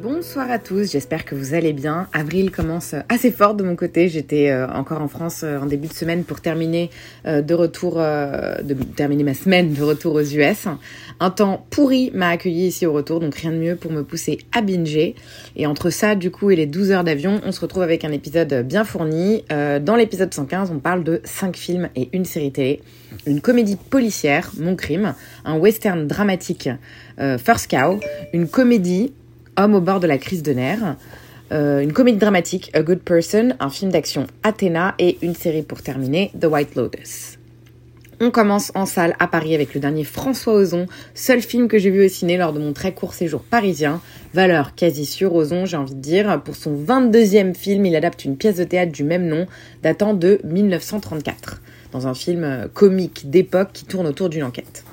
Bonsoir à tous, j'espère que vous allez bien. Avril commence assez fort de mon côté. J'étais euh, encore en France euh, en début de semaine pour terminer euh, de retour, de terminer ma semaine de retour aux US. Un temps pourri m'a accueilli ici au retour, donc rien de mieux pour me pousser à binger. Et entre ça, du coup, et les 12 heures d'avion, on se retrouve avec un épisode bien fourni. Dans l'épisode 115, on parle de 5 films et une série télé. Une comédie policière, Mon Crime, un western dramatique, First Cow, une comédie Homme au bord de la crise de nerfs, euh, une comédie dramatique, A Good Person, un film d'action, Athéna, et une série pour terminer, The White Lotus. On commence en salle à Paris avec le dernier François Ozon, seul film que j'ai vu au ciné lors de mon très court séjour parisien. Valeur quasi sûre, Ozon, j'ai envie de dire. Pour son 22e film, il adapte une pièce de théâtre du même nom, datant de 1934, dans un film euh, comique d'époque qui tourne autour d'une enquête.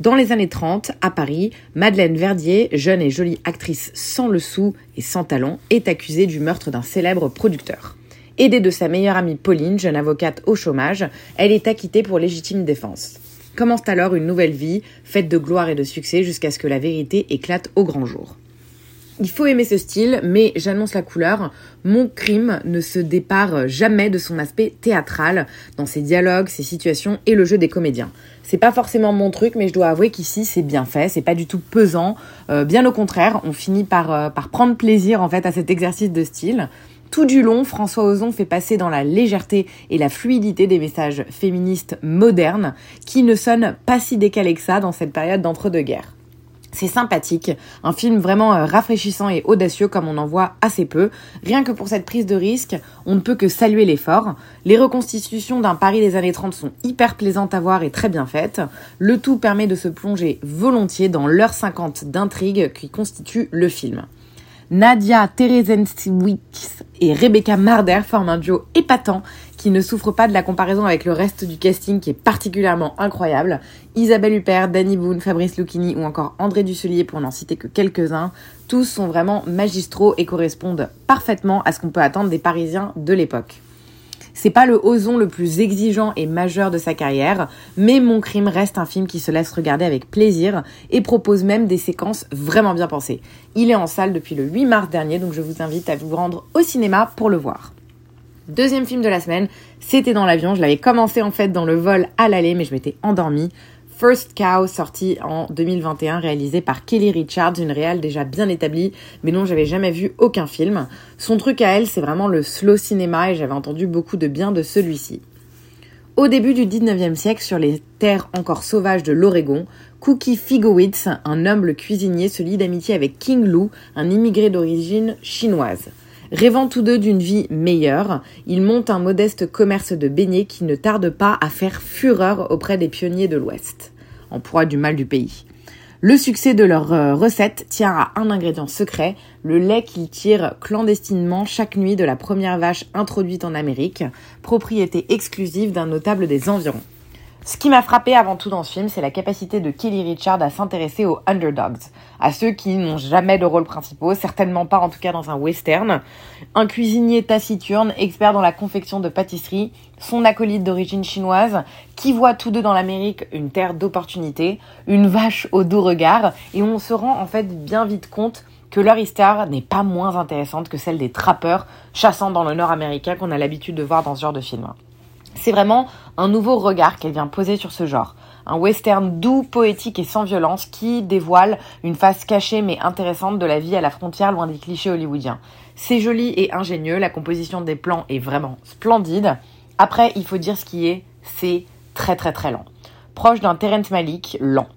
Dans les années 30, à Paris, Madeleine Verdier, jeune et jolie actrice sans le sou et sans talent, est accusée du meurtre d'un célèbre producteur. Aidée de sa meilleure amie Pauline, jeune avocate au chômage, elle est acquittée pour légitime défense. Commence alors une nouvelle vie, faite de gloire et de succès jusqu'à ce que la vérité éclate au grand jour. Il faut aimer ce style, mais j'annonce la couleur, mon crime ne se dépare jamais de son aspect théâtral, dans ses dialogues, ses situations et le jeu des comédiens. C'est pas forcément mon truc, mais je dois avouer qu'ici c'est bien fait, c'est pas du tout pesant. Euh, bien au contraire, on finit par, euh, par prendre plaisir en fait à cet exercice de style. Tout du long, François Ozon fait passer dans la légèreté et la fluidité des messages féministes modernes qui ne sonnent pas si décalés que ça dans cette période d'entre-deux-guerres. C'est sympathique, un film vraiment euh, rafraîchissant et audacieux comme on en voit assez peu. Rien que pour cette prise de risque, on ne peut que saluer l'effort. Les reconstitutions d'un Paris des années 30 sont hyper plaisantes à voir et très bien faites. Le tout permet de se plonger volontiers dans l'heure 50 d'intrigue qui constitue le film. Nadia Terezenskiewicz et Rebecca Marder forment un duo épatant qui ne souffre pas de la comparaison avec le reste du casting qui est particulièrement incroyable. Isabelle Huppert, Danny Boone, Fabrice Lucchini ou encore André Dusselier pour n'en citer que quelques-uns, tous sont vraiment magistraux et correspondent parfaitement à ce qu'on peut attendre des Parisiens de l'époque. C'est pas le Ozon le plus exigeant et majeur de sa carrière, mais Mon Crime reste un film qui se laisse regarder avec plaisir et propose même des séquences vraiment bien pensées. Il est en salle depuis le 8 mars dernier, donc je vous invite à vous rendre au cinéma pour le voir. Deuxième film de la semaine, c'était dans l'avion. Je l'avais commencé en fait dans le vol à l'aller, mais je m'étais endormie. First Cow, sorti en 2021, réalisé par Kelly Richards, une réale déjà bien établie, mais dont j'avais jamais vu aucun film. Son truc à elle, c'est vraiment le slow cinéma et j'avais entendu beaucoup de bien de celui-ci. Au début du 19e siècle, sur les terres encore sauvages de l'Oregon, Cookie Figowitz, un humble cuisinier, se lie d'amitié avec King Lou, un immigré d'origine chinoise. Rêvant tous deux d'une vie meilleure, ils montent un modeste commerce de beignets qui ne tarde pas à faire fureur auprès des pionniers de l'Ouest, en proie du mal du pays. Le succès de leur euh, recette tient à un ingrédient secret, le lait qu'ils tirent clandestinement chaque nuit de la première vache introduite en Amérique, propriété exclusive d'un notable des environs. Ce qui m'a frappé avant tout dans ce film, c'est la capacité de Kelly Richard à s'intéresser aux underdogs, à ceux qui n'ont jamais de rôle principaux, certainement pas en tout cas dans un western. Un cuisinier taciturne, expert dans la confection de pâtisserie, son acolyte d'origine chinoise, qui voit tous deux dans l'Amérique une terre d'opportunités, une vache au doux regard, et on se rend en fait bien vite compte que leur histoire n'est pas moins intéressante que celle des trappeurs chassant dans le nord américain qu'on a l'habitude de voir dans ce genre de film. C'est vraiment un nouveau regard qu'elle vient poser sur ce genre. Un western doux, poétique et sans violence qui dévoile une face cachée mais intéressante de la vie à la frontière loin des clichés hollywoodiens. C'est joli et ingénieux, la composition des plans est vraiment splendide. Après, il faut dire ce qui est, c'est très très très lent. Proche d'un Terrence Malick lent.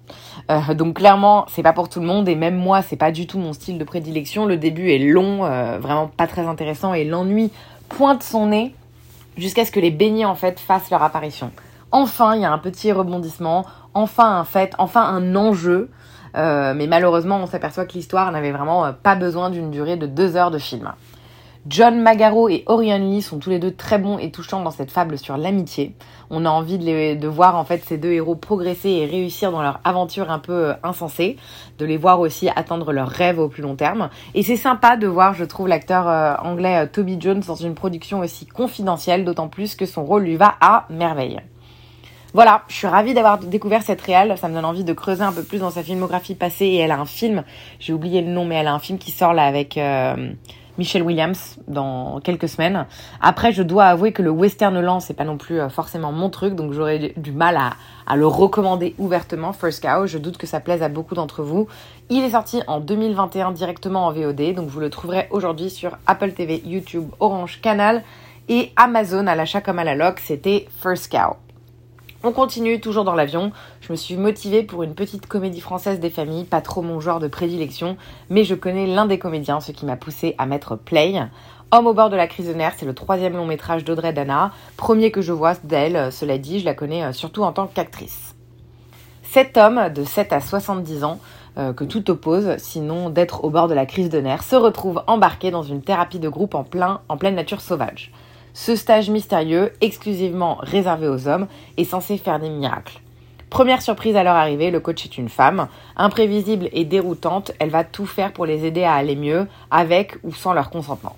Euh, donc clairement, c'est pas pour tout le monde et même moi, c'est pas du tout mon style de prédilection. Le début est long, euh, vraiment pas très intéressant et l'ennui pointe son nez jusqu'à ce que les beignets en fait fassent leur apparition. Enfin, il y a un petit rebondissement, enfin un fait, enfin un enjeu. mais malheureusement, on s'aperçoit que l'histoire n'avait vraiment pas besoin d'une durée de deux heures de film. John Magaro et Orion Lee sont tous les deux très bons et touchants dans cette fable sur l'amitié. On a envie de, les, de, voir en fait ces deux héros progresser et réussir dans leur aventure un peu euh, insensée, de les voir aussi atteindre leurs rêves au plus long terme. Et c'est sympa de voir, je trouve, l'acteur euh, anglais euh, Toby Jones dans une production aussi confidentielle, d'autant plus que son rôle lui va à merveille. Voilà, je suis ravie d'avoir découvert cette réale. Ça me donne envie de creuser un peu plus dans sa filmographie passée. Et elle a un film, j'ai oublié le nom, mais elle a un film qui sort là avec Michelle Williams dans quelques semaines. Après, je dois avouer que le western lent, c'est pas non plus euh, forcément mon truc, donc j'aurais du mal à, à, le recommander ouvertement. First Cow, je doute que ça plaise à beaucoup d'entre vous. Il est sorti en 2021 directement en VOD, donc vous le trouverez aujourd'hui sur Apple TV, YouTube, Orange, Canal et Amazon à l'achat comme à la loc. C'était First Cow. On continue toujours dans l'avion. Je me suis motivée pour une petite comédie française des familles, pas trop mon genre de prédilection, mais je connais l'un des comédiens, ce qui m'a poussé à mettre play. Homme au bord de la crise de nerfs, c'est le troisième long métrage d'Audrey Dana, premier que je vois d'elle, cela dit, je la connais euh, surtout en tant qu'actrice. Cet homme de 7 à 70 ans, euh, que tout oppose, sinon d'être au bord de la crise de nerfs, se retrouve embarqué dans une thérapie de groupe en pleine nature sauvage. Ce stage mystérieux, exclusivement réservé aux hommes, est censé faire des miracles. Première surprise à leur arrivée, le coach est une femme. Imprévisible et déroutante, elle va tout faire pour les aider à aller mieux, avec ou sans leur consentement.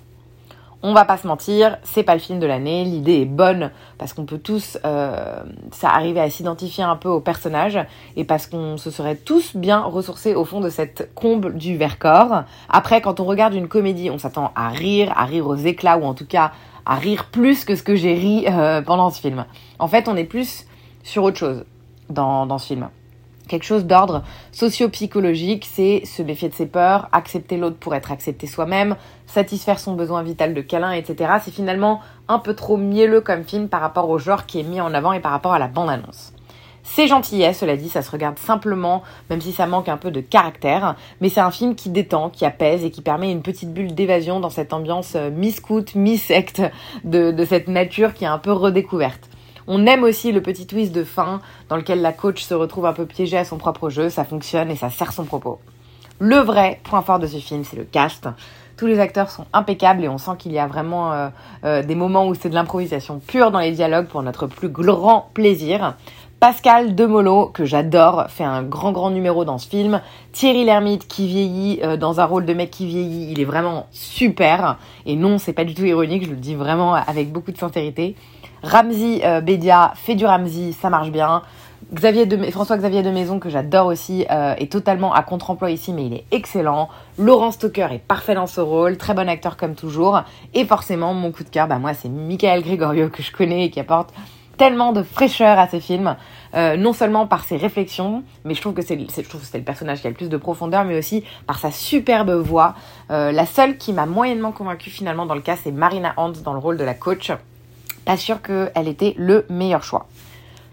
On va pas se mentir, c'est pas le film de l'année, l'idée est bonne parce qu'on peut tous euh, arriver à s'identifier un peu au personnage et parce qu'on se serait tous bien ressourcés au fond de cette comble du Vercors. Après, quand on regarde une comédie, on s'attend à rire, à rire aux éclats ou en tout cas à rire plus que ce que j'ai ri euh, pendant ce film. En fait, on est plus sur autre chose dans, dans ce film. Quelque chose d'ordre socio-psychologique, c'est se méfier de ses peurs, accepter l'autre pour être accepté soi-même, satisfaire son besoin vital de câlin, etc. C'est finalement un peu trop mielleux comme film par rapport au genre qui est mis en avant et par rapport à la bande-annonce. C'est gentillet, cela dit, ça se regarde simplement, même si ça manque un peu de caractère, mais c'est un film qui détend, qui apaise et qui permet une petite bulle d'évasion dans cette ambiance euh, mi-scout, mi-secte de, de cette nature qui est un peu redécouverte. On aime aussi le petit twist de fin dans lequel la coach se retrouve un peu piégée à son propre jeu, ça fonctionne et ça sert son propos. Le vrai point fort de ce film, c'est le cast. Tous les acteurs sont impeccables et on sent qu'il y a vraiment euh, euh, des moments où c'est de l'improvisation pure dans les dialogues pour notre plus grand plaisir. Pascal Demolo, que j'adore, fait un grand grand numéro dans ce film. Thierry Lhermitte qui vieillit euh, dans un rôle de mec qui vieillit, il est vraiment super. Et non, c'est pas du tout ironique, je le dis vraiment avec beaucoup de sincérité. Ramzi euh, Bédia fait du Ramzi, ça marche bien. Xavier de, François Xavier de Maison, que j'adore aussi, euh, est totalement à contre-emploi ici, mais il est excellent. Laurent Stoker est parfait dans ce rôle, très bon acteur comme toujours. Et forcément, mon coup de cœur, bah moi, c'est Michael Gregorio que je connais et qui apporte tellement de fraîcheur à ce film, euh, non seulement par ses réflexions, mais je trouve que c'est, le personnage qui a le plus de profondeur, mais aussi par sa superbe voix. Euh, la seule qui m'a moyennement convaincue finalement dans le cas, c'est Marina Hans dans le rôle de la coach. Pas sûr qu'elle était le meilleur choix.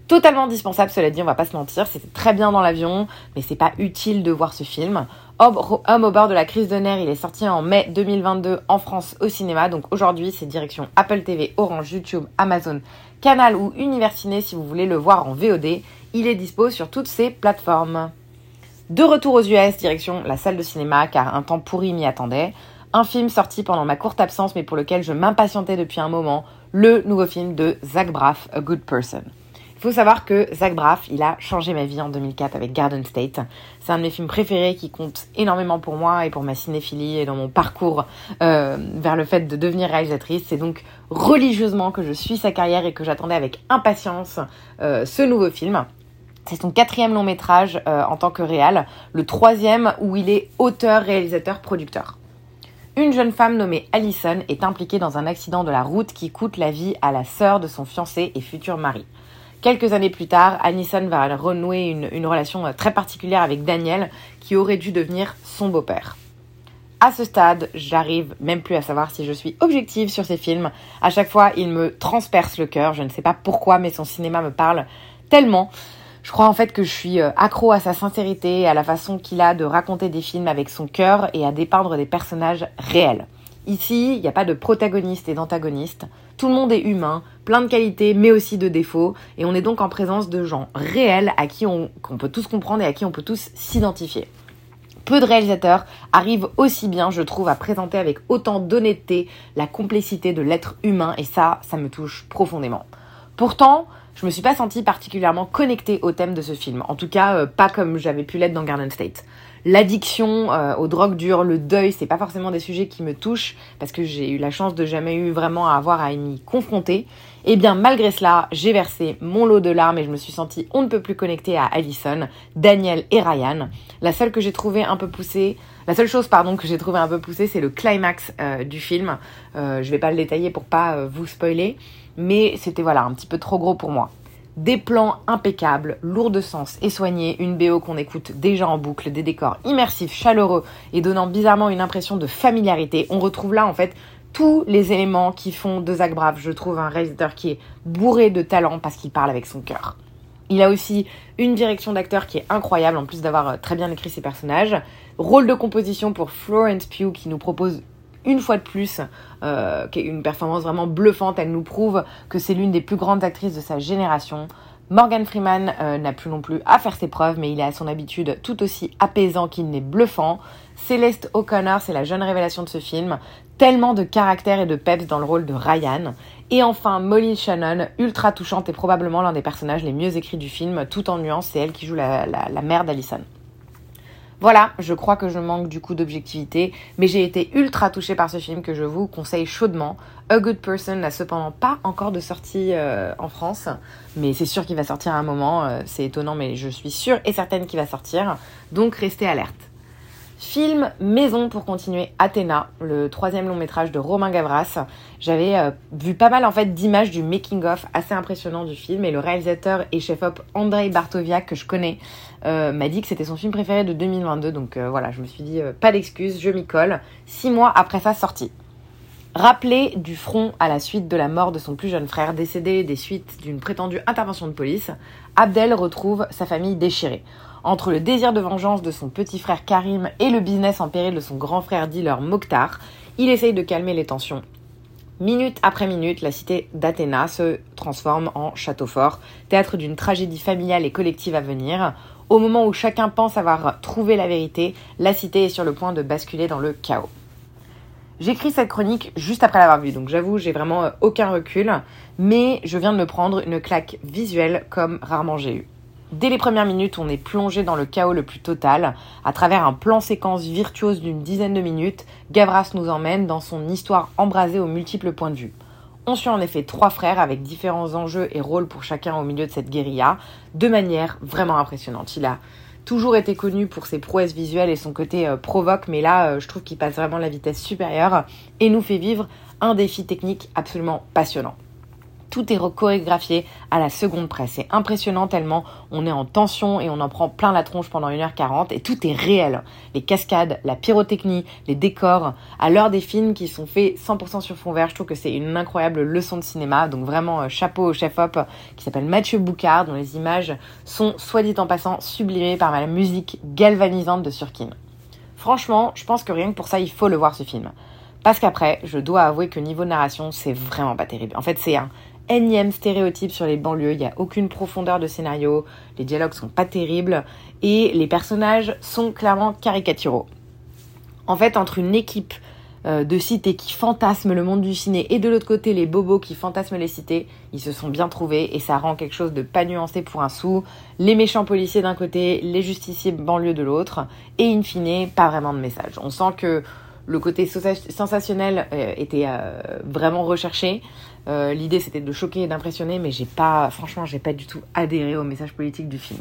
Totalement indispensable, cela dit, on va pas se mentir, c'était très bien dans l'avion, mais c'est pas utile de voir ce film. Homme au bord de la crise de nerfs, il est sorti en mai 2022 en France au cinéma, donc aujourd'hui c'est direction Apple TV, Orange, YouTube, Amazon, Canal ou Universiné si vous voulez le voir en VOD. Il est dispo sur toutes ces plateformes. De retour aux US, direction la salle de cinéma car un temps pourri m'y attendait. Un film sorti pendant ma courte absence mais pour lequel je m'impatientais depuis un moment, le nouveau film de Zach Braff, A Good Person. Il faut savoir que Zach Braff, il a changé ma vie en 2004 avec Garden State. C'est un de mes films préférés qui compte énormément pour moi et pour ma cinéphilie et dans mon parcours euh, vers le fait de devenir réalisatrice. C'est donc religieusement que je suis sa carrière et que j'attendais avec impatience euh, ce nouveau film. C'est son quatrième long métrage euh, en tant que réal, le troisième où il est auteur, réalisateur, producteur. Une jeune femme nommée Allison est impliquée dans un accident de la route qui coûte la vie à la sœur de son fiancé et futur mari. Quelques années plus tard, Anison va renouer une, relation euh, très particulière avec Daniel, qui aurait dû devenir son beau-père. À ce stade, j'arrive même plus à savoir si je suis objective sur ces films. À chaque fois, il me transperce le cœur. Je ne sais pas pourquoi, mais son cinéma me parle tellement. Je crois en fait que je suis euh, accro à sa sincérité, à la façon qu'il a de raconter des films avec son cœur et à dépeindre des personnages réels. Ici, il n'y a pas de protagoniste et d'antagoniste. Tout le monde est humain, plein de qualités, mais aussi de défauts, et on est donc en présence de gens réels à qui on, peut tous comprendre et à qui on peut tous s'identifier. Peu de réalisateurs arrivent aussi bien, je trouve, à présenter avec autant d'honnêteté la complexité de l'être humain, et ça, ça me touche profondément. Pourtant, je me suis pas sentie particulièrement connectée au thème de ce film. En tout cas, euh, pas comme j'avais pu l'être dans Garden State. L'addiction euh, aux drogues dures, le deuil, c'est pas forcément des sujets qui me touchent parce que j'ai eu la chance de jamais eu vraiment à avoir à m'y confronter. Et eh bien malgré cela, j'ai versé mon lot de larmes et je me suis sentie on ne peut plus connectée à Allison, Daniel et Ryan. La seule que j'ai trouvé un peu poussée, la seule chose pardon que j'ai trouvé un peu poussée, c'est le climax euh, du film. Euh, je vais pas le détailler pour pas euh, vous spoiler, mais c'était voilà un petit peu trop gros pour moi. Des plans impeccables, lourds de sens et soignés, une BO qu'on écoute déjà en boucle, des décors immersifs, chaleureux et donnant bizarrement une impression de familiarité. On retrouve là en fait tous les éléments qui font de Zach Braff, je trouve, un réalisateur qui est bourré de talent parce qu'il parle avec son cœur. Il a aussi une direction d'acteur qui est incroyable, en plus d'avoir euh, très bien écrit ses personnages. Rôle de composition pour Florence Pugh qui nous propose une fois de plus euh, une performance vraiment bluffante. Elle nous prouve que c'est l'une des plus grandes actrices de sa génération. Morgan Freeman euh, n'a plus non plus à faire ses preuves, mais il est à son habitude tout aussi apaisant qu'il n'est bluffant. Céleste O'Connor, c'est la jeune révélation de ce film. Tellement de caractère et de peps dans le rôle de Ryan. Et enfin, Molly Shannon, ultra touchante et probablement l'un des personnages les mieux écrits du film, tout en nuance, c'est elle qui joue la, la mère d'Alison. Voilà, je crois que je manque du coup d'objectivité, mais j'ai été ultra touchée par ce film que je vous conseille chaudement. A Good Person n'a cependant pas encore de sortie euh, en France, mais c'est sûr qu'il va sortir à un moment, euh, c'est étonnant, mais je suis sûre et certaine qu'il va sortir, donc restez alerte. Film maison pour continuer, Athéna, le troisième long métrage de Romain Gavras. J'avais euh, vu pas mal en fait d'images du making of assez impressionnant du film et le réalisateur et chef-op Andrei Bartoviak que je connais euh, m'a dit que c'était son film préféré de 2022. Donc euh, voilà, je me suis dit pas d'excuses, je m'y colle. Six mois après sa sortie. Rappelé du front à la suite de la mort de son plus jeune frère décédé des suites d'une prétendue intervention de police, Abdel retrouve sa famille déchirée. Entre le désir de vengeance de son petit frère Karim et le business en péril de son grand frère dealer Mokhtar, il essaye de calmer les tensions. Minute après minute, la cité d'Athéna se transforme en château fort, théâtre d'une tragédie familiale et collective à venir. Au moment où chacun pense avoir trouvé la vérité, la cité est sur le point de basculer dans le chaos. J'écris cette chronique juste après l'avoir vue, donc j'avoue, j'ai vraiment euh, aucun recul, mais je viens de me prendre une claque visuelle comme rarement j'ai eu. Dès les premières minutes, on est plongé dans le chaos le plus total. À travers un plan séquence virtuose d'une dizaine de minutes, Gavras nous emmène dans son histoire embrasée aux multiples points de vue. On suit en effet trois frères avec différents enjeux et rôles pour chacun au milieu de cette guérilla, de manière vraiment impressionnante. Il a toujours été connu pour ses prouesses visuelles et son côté euh, provoque, mais là, euh, je trouve qu'il passe vraiment la vitesse supérieure et nous fait vivre un défi technique absolument passionnant tout est chorégraphié à la seconde près. C'est impressionnant tellement on est en tension et on en prend plein la tronche pendant 1h40 et tout est réel. Les cascades, la pyrotechnie, les décors, à l'heure des films qui sont faits 100% sur fond vert, je trouve que c'est une incroyable leçon de cinéma. Donc vraiment euh, chapeau au chef-op qui s'appelle Mathieu Boucard dont les images sont, soit dit en passant, sublimées par la musique galvanisante de Surkin. Franchement, je pense que rien que pour ça, il faut le voir ce film. Parce qu'après, je dois avouer que niveau narration, c'est vraiment pas terrible. En fait, c'est un énième stéréotype sur les banlieues, il n'y a aucune profondeur de scénario, les dialogues sont pas terribles et les personnages sont clairement caricaturaux. En fait, entre une équipe euh, de cités qui fantasment le monde du ciné et de l'autre côté les bobos qui fantasment les cités, ils se sont bien trouvés et ça rend quelque chose de pas nuancé pour un sou. Les méchants policiers d'un côté, les justiciers banlieues de l'autre et in fine, pas vraiment de message. On sent que le côté sensationnel euh, était euh, vraiment recherché. Euh, l'idée c'était de choquer et d'impressionner, mais j'ai pas, franchement, j'ai pas du tout adhéré au message politique du film.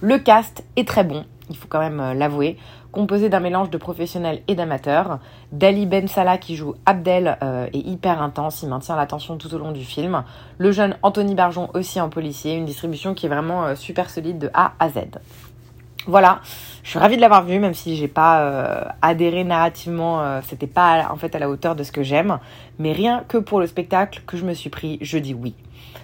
Le cast est très bon, il faut quand même l'avouer, composé d'un mélange de professionnels et d'amateurs. Dali Ben Salah qui joue Abdel est hyper intense, il maintient l'attention tout au long du film. Le jeune Anthony Barjon aussi en policier, une distribution qui est vraiment super solide de A à Z. Voilà, je suis ravie de l'avoir vu, même si j'ai pas euh, adhéré narrativement, euh, c'était pas en fait à la hauteur de ce que j'aime, mais rien que pour le spectacle que je me suis pris, je dis oui.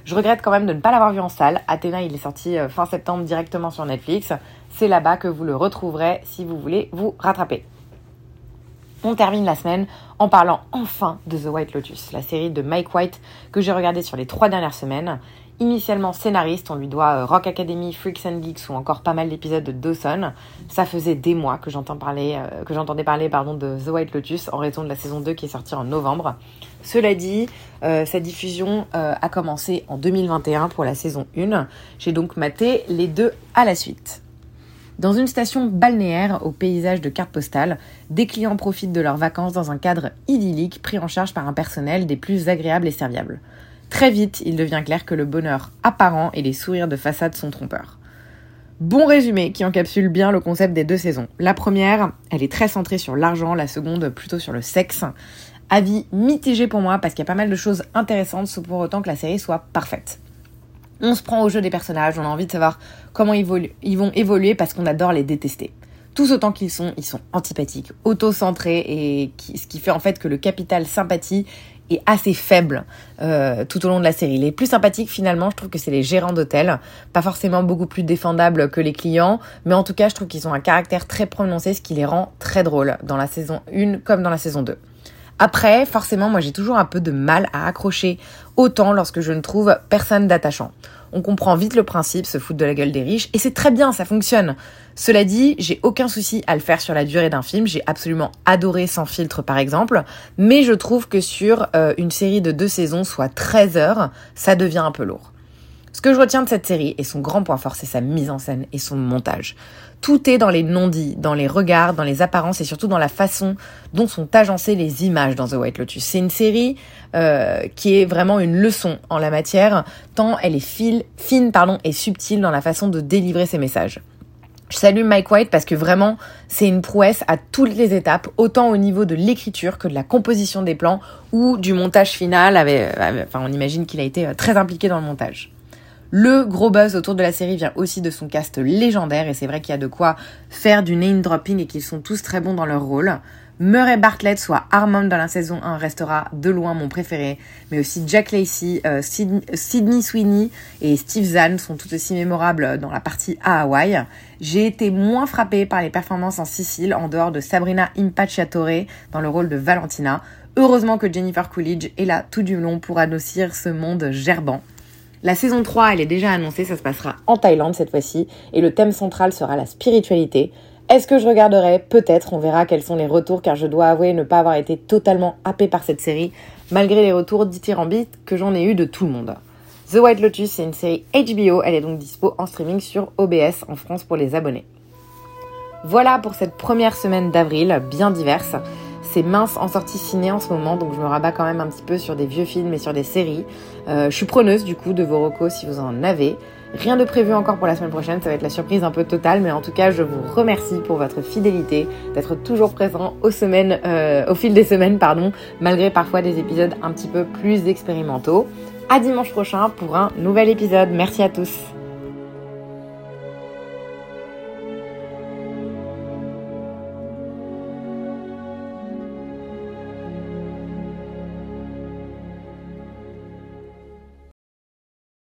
Je regrette quand même de ne pas l'avoir vu en salle. Athéna, il est sorti euh, fin septembre directement sur Netflix. C'est là-bas que vous le retrouverez si vous voulez vous rattraper. On termine la semaine en parlant enfin de The White Lotus, la série de Mike White que j'ai regardée sur les trois dernières semaines. Initialement scénariste, on lui doit euh, Rock Academy, Freaks and Geeks ou encore pas mal d'épisodes de Dawson. Ça faisait des mois que parler, euh, que j'entendais parler pardon, de The White Lotus en raison de la saison 2 qui est sortie en novembre. Cela dit, euh, sa diffusion a commencé en 2021 pour la saison 1. J'ai donc maté les deux à la suite. Dans une station balnéaire au paysage de cartes postales, des clients profitent de leurs vacances dans un cadre idyllique pris en charge par un personnel des plus agréables et serviables. Très vite, il devient clair que le bonheur apparent et les sourires de façade sont trompeurs. Bon résumé qui encapsule bien le concept des deux saisons. La première, elle est très centrée sur l'argent, la seconde plutôt sur le sexe. Avis mitigé pour moi parce qu'il y a pas mal de choses intéressantes sans pour autant que la série soit parfaite. On se prend au jeu des personnages, on a envie de savoir comment ils, vont évoluer parce qu'on adore les détester. Tous autant qu'ils sont, ils sont antipathiques, auto-centrés et ce qui fait en fait que le capital sympathie est assez faible euh, tout au long de la série. Les plus sympathiques finalement, je trouve que c'est les gérants d'hôtel, pas forcément beaucoup plus défendables que les clients, mais en tout cas je trouve qu'ils ont un caractère très prononcé, ce qui les rend très drôles dans la saison 1 comme dans la saison 2. Après, forcément, moi j'ai toujours un peu de mal à accrocher autant lorsque je ne trouve personne d'attachant. On comprend vite le principe, se foutre de la gueule des riches, et c'est très bien, ça fonctionne. Cela dit, j'ai aucun souci à le faire sur la durée d'un film, j'ai absolument adoré Sans filtre par exemple, mais je trouve que sur euh, une série de deux saisons, soit 13 heures, ça devient un peu lourd. Ce que je retiens de cette série, et son grand point fort, c'est sa mise en scène et son montage. Tout est dans les non-dits, dans les regards, dans les apparences et surtout dans la façon dont sont agencées les images dans The White Lotus. C'est une série euh, qui est vraiment une leçon en la matière, tant elle est fine pardon, et subtile dans la façon de délivrer ses messages. Je salue Mike White parce que vraiment, c'est une prouesse à toutes les étapes, autant au niveau de l'écriture que de la composition des plans ou du montage final. enfin, on imagine qu'il a été euh, très impliqué dans le montage. Le gros buzz autour de la série vient aussi de son cast légendaire et c'est vrai qu'il y a de quoi faire du name dropping et qu'ils sont tous très bons dans leur rôle. Murray Bartlett, soit Armand dans la saison 1, restera de loin mon préféré, mais aussi Jack Lacey, euh, Sydney Sweeney et Steve Zahn sont tout aussi mémorables dans la partie à Hawaï. J'ai été moins frappée par les performances en Sicile, en dehors de Sabrina Impacciatore dans le rôle de Valentina. Heureusement que Jennifer Coolidge est là tout du long pour adoucir ce monde gerbant. La saison 3, elle est déjà annoncée, ça se passera en Thaïlande cette fois-ci, et le thème central sera la spiritualité. Est-ce que je regarderai? Peut-être, on verra quels sont les retours, car je dois avouer ne pas avoir été totalement happé par cette série, malgré les retours dithyrambiques que j'en ai eu de tout le monde. The White Lotus, c'est une série HBO, elle est donc dispo en streaming sur OBS en France pour les abonnés. Voilà pour cette première semaine d'avril, bien diverse c'est mince en sortie ciné en ce moment, donc je me rabats quand même un petit peu sur des vieux films et sur des séries. Euh, je suis preneuse du coup de vos recos si vous en avez. Rien de prévu encore pour la semaine prochaine, ça va être la surprise un peu totale, mais en tout cas je vous remercie pour votre fidélité, d'être toujours présent euh, au fil des semaines, pardon, malgré parfois des épisodes un petit peu plus expérimentaux. À dimanche prochain pour un nouvel épisode. Merci à tous.